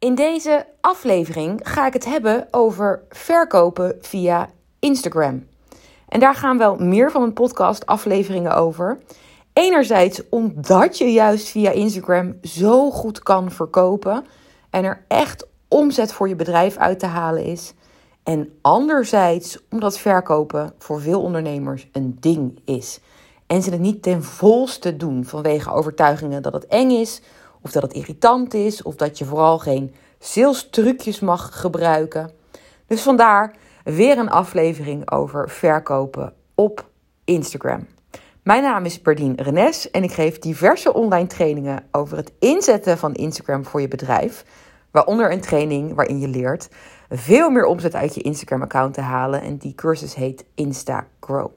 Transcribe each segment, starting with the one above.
In deze aflevering ga ik het hebben over verkopen via Instagram. En daar gaan wel meer van mijn podcast afleveringen over. Enerzijds omdat je juist via Instagram zo goed kan verkopen en er echt omzet voor je bedrijf uit te halen is. En anderzijds omdat verkopen voor veel ondernemers een ding is. En ze het niet ten volste doen vanwege overtuigingen dat het eng is, of dat het irritant is, of dat je vooral geen sales trucjes mag gebruiken. Dus vandaar weer een aflevering over verkopen op Instagram. Mijn naam is Berdien Renes en ik geef diverse online trainingen over het inzetten van Instagram voor je bedrijf. Waaronder een training waarin je leert veel meer omzet uit je Instagram-account te halen. En die cursus heet Insta Grow.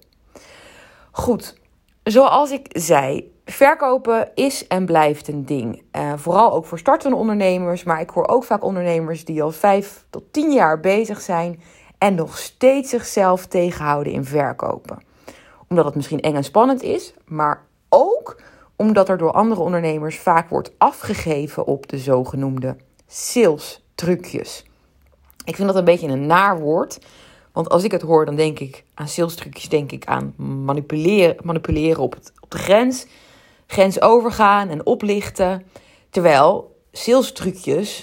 Goed, zoals ik zei, verkopen is en blijft een ding. Uh, vooral ook voor startende ondernemers. Maar ik hoor ook vaak ondernemers die al vijf tot tien jaar bezig zijn en nog steeds zichzelf tegenhouden in verkopen. Omdat het misschien eng en spannend is, maar ook omdat er door andere ondernemers vaak wordt afgegeven op de zogenoemde sales trucjes. Ik vind dat een beetje een naar woord. Want als ik het hoor, dan denk ik aan sales trucjes, denk ik aan manipuleren, manipuleren op, op de grens. Grens overgaan en oplichten. Terwijl sales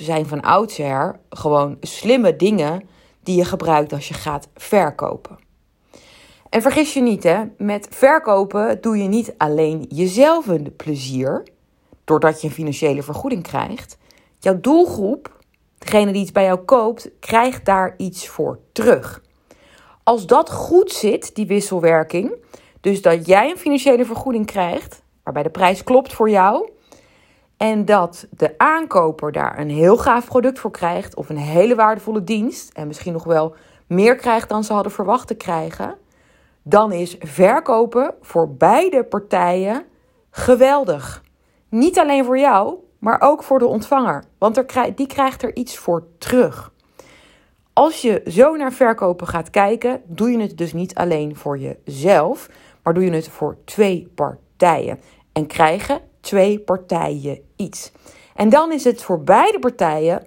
zijn van oudsher gewoon slimme dingen die je gebruikt als je gaat verkopen. En vergis je niet, hè, met verkopen doe je niet alleen jezelf een plezier, doordat je een financiële vergoeding krijgt. Jouw doelgroep, degene die iets bij jou koopt, krijgt daar iets voor terug. Als dat goed zit, die wisselwerking, dus dat jij een financiële vergoeding krijgt, waarbij de prijs klopt voor jou, en dat de aankoper daar een heel gaaf product voor krijgt, of een hele waardevolle dienst, en misschien nog wel meer krijgt dan ze hadden verwacht te krijgen, dan is verkopen voor beide partijen geweldig. Niet alleen voor jou, maar ook voor de ontvanger, want er, die krijgt er iets voor terug. Als je zo naar verkopen gaat kijken, doe je het dus niet alleen voor jezelf, maar doe je het voor twee partijen. En krijgen twee partijen iets. En dan is het voor beide partijen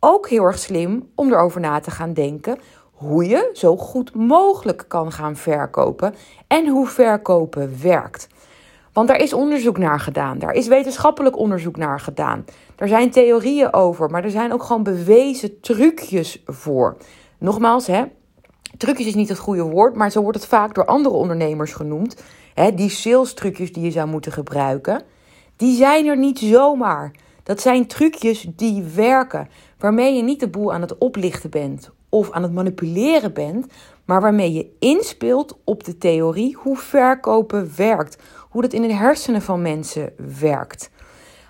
ook heel erg slim om erover na te gaan denken hoe je zo goed mogelijk kan gaan verkopen en hoe verkopen werkt. Want daar is onderzoek naar gedaan. Daar is wetenschappelijk onderzoek naar gedaan. Er zijn theorieën over, maar er zijn ook gewoon bewezen trucjes voor. Nogmaals, hè, trucjes is niet het goede woord, maar zo wordt het vaak door andere ondernemers genoemd. Hè, die sales trucjes die je zou moeten gebruiken, die zijn er niet zomaar. Dat zijn trucjes die werken, waarmee je niet de boel aan het oplichten bent of aan het manipuleren bent, maar waarmee je inspeelt op de theorie hoe verkopen werkt, hoe dat in de hersenen van mensen werkt.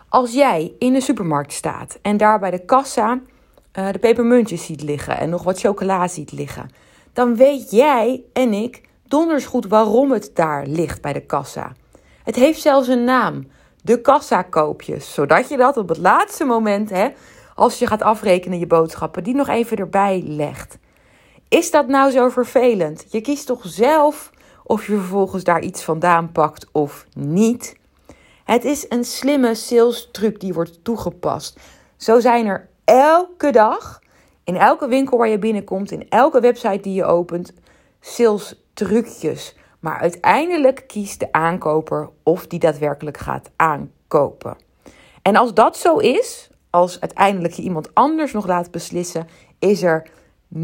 Als jij in de supermarkt staat en daar bij de kassa uh, de pepermuntjes ziet liggen en nog wat chocola ziet liggen, dan weet jij en ik donders goed waarom het daar ligt bij de kassa. Het heeft zelfs een naam: de kassakoopjes, zodat je dat op het laatste moment, hè, als je gaat afrekenen je boodschappen, die nog even erbij legt. Is dat nou zo vervelend? Je kiest toch zelf of je vervolgens daar iets vandaan pakt of niet. Het is een slimme sales truc die wordt toegepast. Zo zijn er elke dag, in elke winkel waar je binnenkomt, in elke website die je opent, sales trucjes. Maar uiteindelijk kiest de aankoper of die daadwerkelijk gaat aankopen. En als dat zo is, als uiteindelijk je iemand anders nog laat beslissen, is er 0.0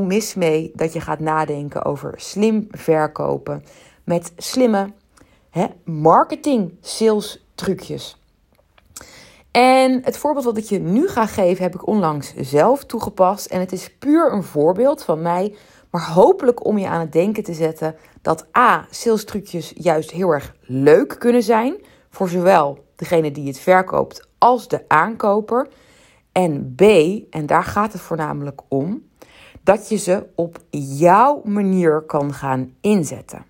mis mee dat je gaat nadenken over slim verkopen met slimme hè, marketing sales trucjes. En het voorbeeld wat ik je nu ga geven heb ik onlangs zelf toegepast en het is puur een voorbeeld van mij, maar hopelijk om je aan het denken te zetten dat A, sales trucjes juist heel erg leuk kunnen zijn voor zowel degene die het verkoopt als de aankoper. En B, en daar gaat het voornamelijk om, dat je ze op jouw manier kan gaan inzetten.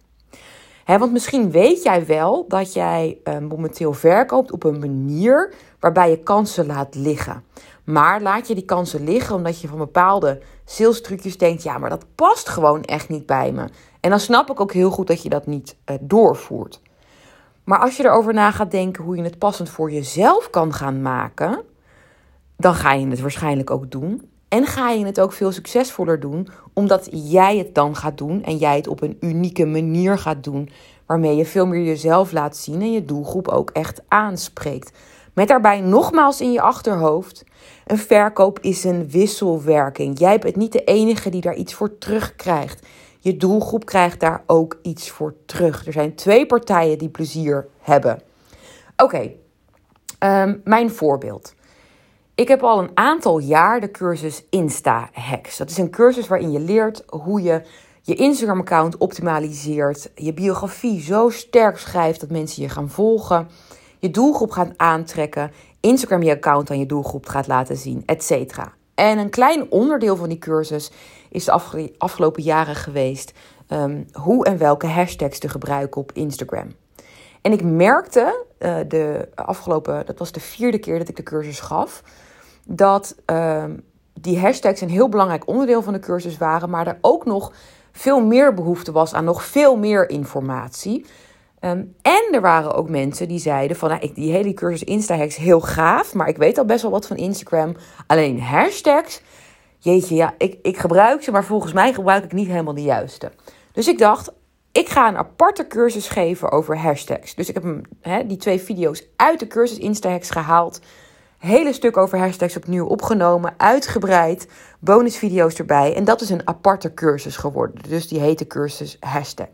want misschien weet jij wel dat jij uh, momenteel verkoopt op een manier waarbij je kansen laat liggen. Maar laat je die kansen liggen omdat je van bepaalde sales trucjes denkt: ja, maar dat past gewoon echt niet bij me. En dan snap ik ook heel goed dat je dat niet uh, doorvoert. Maar als je erover na gaat denken hoe je het passend voor jezelf kan gaan maken, dan ga je het waarschijnlijk ook doen. En ga je het ook veel succesvoller doen, omdat jij het dan gaat doen en jij het op een unieke manier gaat doen, waarmee je veel meer jezelf laat zien en je doelgroep ook echt aanspreekt. Met daarbij nogmaals in je achterhoofd: een verkoop is een wisselwerking. Jij bent niet de enige die daar iets voor terugkrijgt. Je doelgroep krijgt daar ook iets voor terug. Er zijn twee partijen die plezier hebben. Oké, ehm, mijn voorbeeld. Ik heb al een aantal jaar de cursus Insta Hacks. Dat is een cursus waarin je leert hoe je je Instagram-account optimaliseert, je biografie zo sterk schrijft dat mensen je gaan volgen, je doelgroep gaat aantrekken, Instagram je account aan je doelgroep gaat laten zien, etc. En een klein onderdeel van die cursus is de afgelopen jaren geweest um, hoe en welke hashtags te gebruiken op Instagram. En ik merkte uh, de afgelopen, dat was de vierde keer dat ik de cursus gaf, dat uh, die hashtags een heel belangrijk onderdeel van de cursus waren, maar er ook nog veel meer behoefte was aan nog veel meer informatie. Um, en er waren ook mensen die zeiden van, nou, ik, die hele cursus Insta-hacks heel gaaf, maar ik weet al best wel wat van Instagram. Alleen hashtags, jeetje, ja, ik, ik gebruik ze, maar volgens mij gebruik ik niet helemaal de juiste. Dus ik dacht, ik ga een aparte cursus geven over hashtags. Dus ik heb hè, die twee video's uit de cursus Insta-hacks gehaald hele stuk over hashtags opnieuw opgenomen, uitgebreid, bonusvideo's erbij. En dat is een aparte cursus geworden. Dus die heet de cursus hashtag.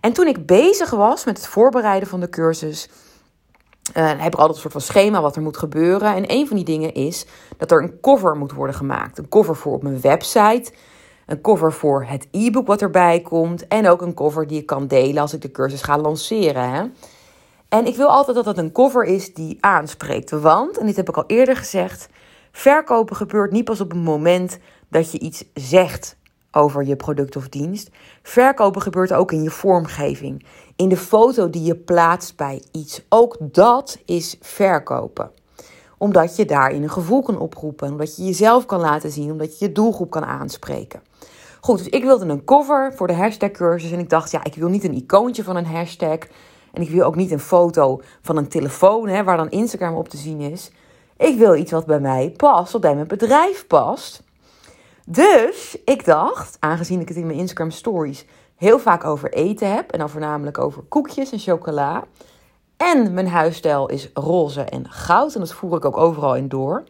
En toen ik bezig was met het voorbereiden van de cursus, uh, heb ik altijd een soort van schema wat er moet gebeuren. En een van die dingen is dat er een cover moet worden gemaakt. Een cover voor op mijn website. Een cover voor het e-book wat erbij komt. En ook een cover die ik kan delen als ik de cursus ga lanceren. Hè. En ik wil altijd dat het een cover is die aanspreekt. Want, en dit heb ik al eerder gezegd, verkopen gebeurt niet pas op het moment dat je iets zegt over je product of dienst. Verkopen gebeurt ook in je vormgeving, in de foto die je plaatst bij iets. Ook dat is verkopen omdat je daarin een gevoel kan oproepen, omdat je jezelf kan laten zien, omdat je je doelgroep kan aanspreken. Goed, dus ik wilde een cover voor de hashtag cursus en ik dacht, ja, ik wil niet een icoontje van een hashtag. En ik wil ook niet een foto van een telefoon hè, waar dan Instagram op te zien is. Ik wil iets wat bij mij past, wat bij mijn bedrijf past. Dus ik dacht, aangezien ik het in mijn Instagram stories heel vaak over eten heb. En dan voornamelijk over koekjes en chocola. En mijn huisstijl is roze en goud. En dat voer ik ook overal in door.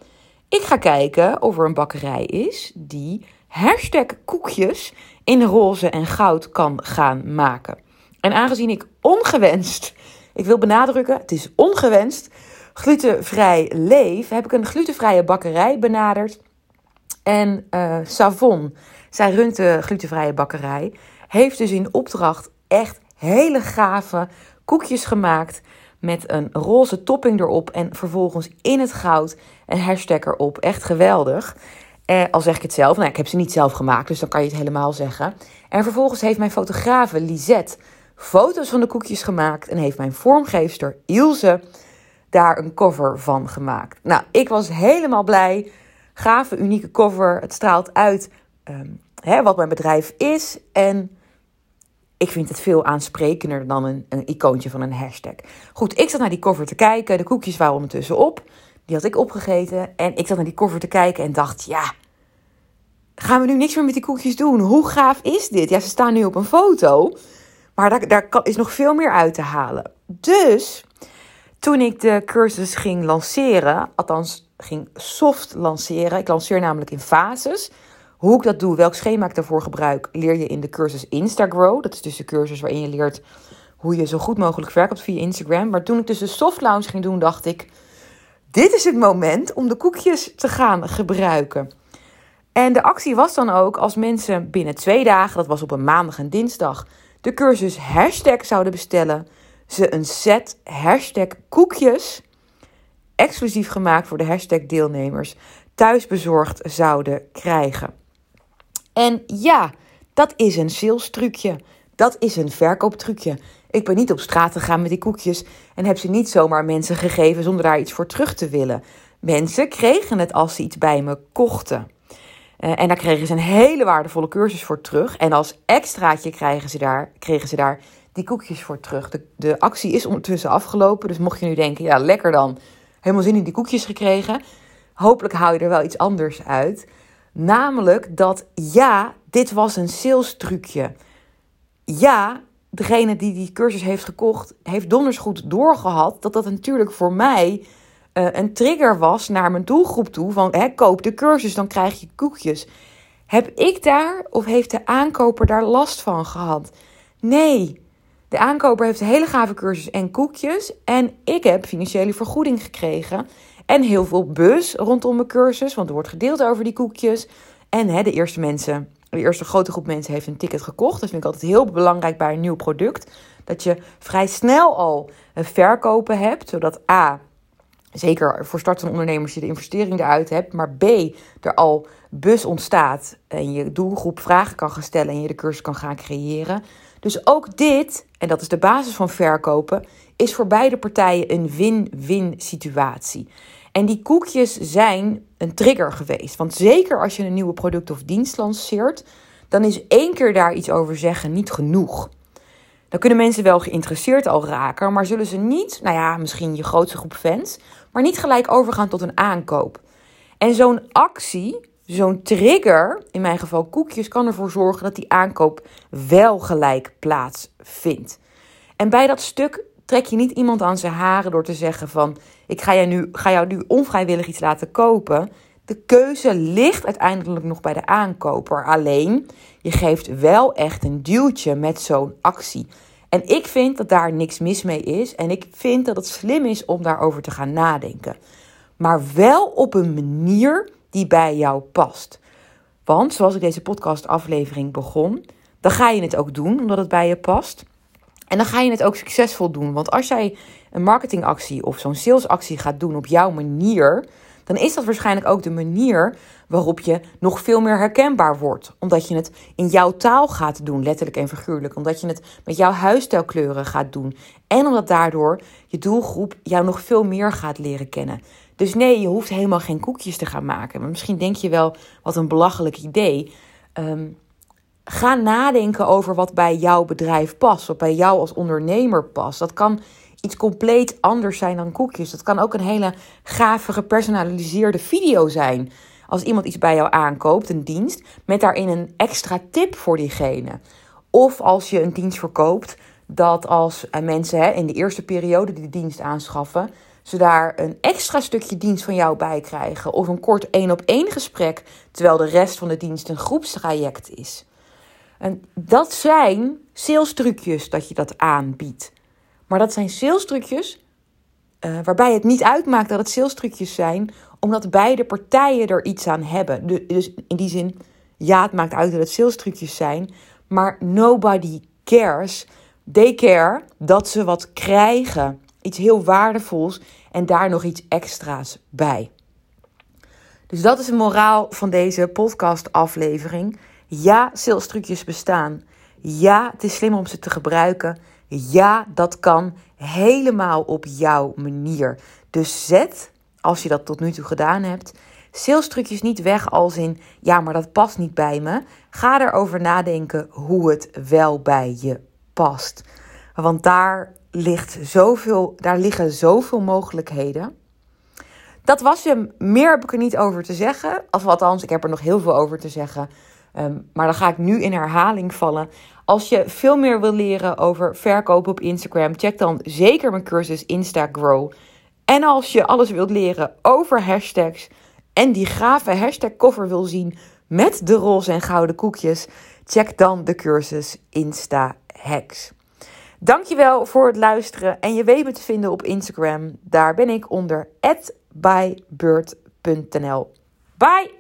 Ik ga kijken of er een bakkerij is die hashtag koekjes in roze en goud kan gaan maken. En aangezien ik ongewenst, ik wil benadrukken, het is ongewenst, glutenvrij leef, heb ik een glutenvrije bakkerij benaderd. En uh, Savon, zij runt de glutenvrije bakkerij, heeft dus in opdracht echt hele gave koekjes gemaakt met een roze topping erop en vervolgens in het goud een hashtag erop. Echt geweldig. Eh, al zeg ik het zelf, nou, ik heb ze niet zelf gemaakt, dus dan kan je het helemaal zeggen. En vervolgens heeft mijn fotografe Lisette foto's van de koekjes gemaakt en heeft mijn vormgeefster Ilse daar een cover van gemaakt. Nou, ik was helemaal blij. Gave, unieke cover. Het straalt uit ehm, hè, wat mijn bedrijf is. En ik vind het veel aansprekender dan een, een icoontje van een hashtag. Goed, ik zat naar die cover te kijken. De koekjes waren ondertussen op. Die had ik opgegeten. En ik zat naar die cover te kijken en dacht: ja, gaan we nu niks meer met die koekjes doen? Hoe gaaf is dit? Ja, ze staan nu op een foto. Maar daar, daar is nog veel meer uit te halen. Dus toen ik de cursus ging lanceren, althans ging soft lanceren, ik lanceer namelijk in fases. Hoe ik dat doe, welk schema ik daarvoor gebruik, leer je in de cursus Instagrow. Dat is dus de cursus waarin je leert hoe je zo goed mogelijk verkoopt via Instagram. Maar toen ik dus de soft launch ging doen, dacht ik: dit is het moment om de koekjes te gaan gebruiken. En de actie was dan ook als mensen binnen twee dagen, dat was op een maandag en dinsdag, de cursus hashtag zouden bestellen, ze een set hashtag koekjes, exclusief gemaakt voor de hashtag deelnemers, thuisbezorgd zouden krijgen. En ja, dat is een sales trucje. Dat is een verkooptrucje. Ik ben niet op straat gegaan met die koekjes en heb ze niet zomaar mensen gegeven zonder daar iets voor terug te willen. Mensen kregen het als ze iets bij me kochten. Uh, en daar kregen ze een hele waardevolle cursus voor terug. En als extraatje kregen ze daar, kregen ze daar die koekjes voor terug. De, de actie is ondertussen afgelopen. Dus mocht je nu denken, ja, lekker dan. Helemaal zin in die koekjes gekregen. hopelijk hou je er wel iets anders uit. Namelijk dat ja, dit was een sales trucje. Ja, degene die die cursus heeft gekocht, heeft donders goed doorgehad dat dat natuurlijk voor mij uh, een trigger was naar mijn doelgroep toe. Van hè, koop de cursus, dan krijg je koekjes. Heb ik daar of heeft de aankoper daar last van gehad? Nee. De aankoper heeft hele gave cursus en koekjes. En ik heb financiële vergoeding gekregen. En heel veel bus rondom mijn cursus. Want er wordt gedeeld over die koekjes. En hè, de eerste mensen, de eerste grote groep mensen heeft een ticket gekocht. Dat vind ik altijd heel belangrijk bij een nieuw product. Dat je vrij snel al een verkopen hebt. Zodat A, zeker voor startende ondernemers, je de investering eruit hebt. Maar B, er al bus ontstaat en je doelgroep vragen kan gaan stellen en je de cursus kan gaan creëren. Dus ook dit, en dat is de basis van verkopen, is voor beide partijen een win-win situatie. En die koekjes zijn een trigger geweest. Want zeker als je een nieuwe product of dienst lanceert, dan is één keer daar iets over zeggen niet genoeg. Dan kunnen mensen wel geïnteresseerd al raken, maar zullen ze niet, nou ja, misschien je grootste groep fans, maar niet gelijk overgaan tot een aankoop. En zo'n actie, zo'n trigger, in mijn geval koekjes, kan ervoor zorgen dat die aankoop wel gelijk plaatsvindt. En bij dat stuk trek je niet iemand aan zijn haren door te zeggen van ik ga, jou nu, ga jou nu onvrijwillig iets laten kopen. De keuze ligt uiteindelijk nog bij de aankoper. Alleen je geeft wel echt een duwtje met zo'n actie. En ik vind dat daar niks mis mee is. En ik vind dat het slim is om daarover te gaan nadenken. Maar wel op een manier die bij jou past. Want zoals ik deze podcastaflevering begon, dan ga je het ook doen omdat het bij je past. En dan ga je het ook succesvol doen. Want als jij een marketingactie of zo'n salesactie gaat doen op jouw manier, dan is dat waarschijnlijk ook de manier waarop je nog veel meer herkenbaar wordt. Omdat je het in jouw taal gaat doen, letterlijk en figuurlijk. Omdat je het met jouw huisstijlkleuren gaat doen. En omdat daardoor je doelgroep jou nog veel meer gaat leren kennen. Dus nee, je hoeft helemaal geen koekjes te gaan maken. Maar misschien denk je wel, wat een belachelijk idee. Um, ga nadenken over wat bij jouw bedrijf past, wat bij jou als ondernemer past. Dat kan iets compleet anders zijn dan koekjes. Dat kan ook een hele gave, gepersonaliseerde video zijn. Als iemand iets bij jou aankoopt, een dienst, met daarin een extra tip voor diegene. Of als je een dienst verkoopt, dat als eh, mensen in de eerste periode die dienst aanschaffen, ze daar een extra stukje dienst van jou bij krijgen. Of een kort één op één gesprek, terwijl de rest van de dienst een groepstraject is. En dat zijn sales trucjes dat je dat aanbiedt. Maar dat zijn sales uh, waarbij het niet uitmaakt dat het sales zijn, omdat beide partijen er iets aan hebben. Dus in die zin, ja, het maakt uit dat het sales zijn, maar nobody cares. They care dat ze wat krijgen. Iets heel waardevols en daar nog iets extra's bij. Dus dat is de moraal van deze podcast-aflevering. Ja, sales bestaan. Ja, het is slim om ze te gebruiken. Ja, dat kan helemaal op jouw manier. Dus zet, als je dat tot nu toe gedaan hebt, sales niet weg als in ja, maar dat past niet bij me. Ga erover nadenken hoe het wel bij je past. Want daar, ligt zoveel, daar liggen zoveel mogelijkheden. Dat was je. Meer heb ik er niet over te zeggen. Of althans, ik heb er nog heel veel over te zeggen. Ehm, maar dan ga ik nu in herhaling vallen. Als je veel meer wil leren over verkopen op Instagram, check dan zeker mijn cursus InstaGrow. En als je alles wilt leren over hashtags en die gave hashtag cover wil zien met de roze en gouden koekjes, check dan de cursus Insta Hacks. Dankjewel voor het luisteren en je weet me te vinden op Instagram. Daar ben ik onder @bybird.nl. Bye!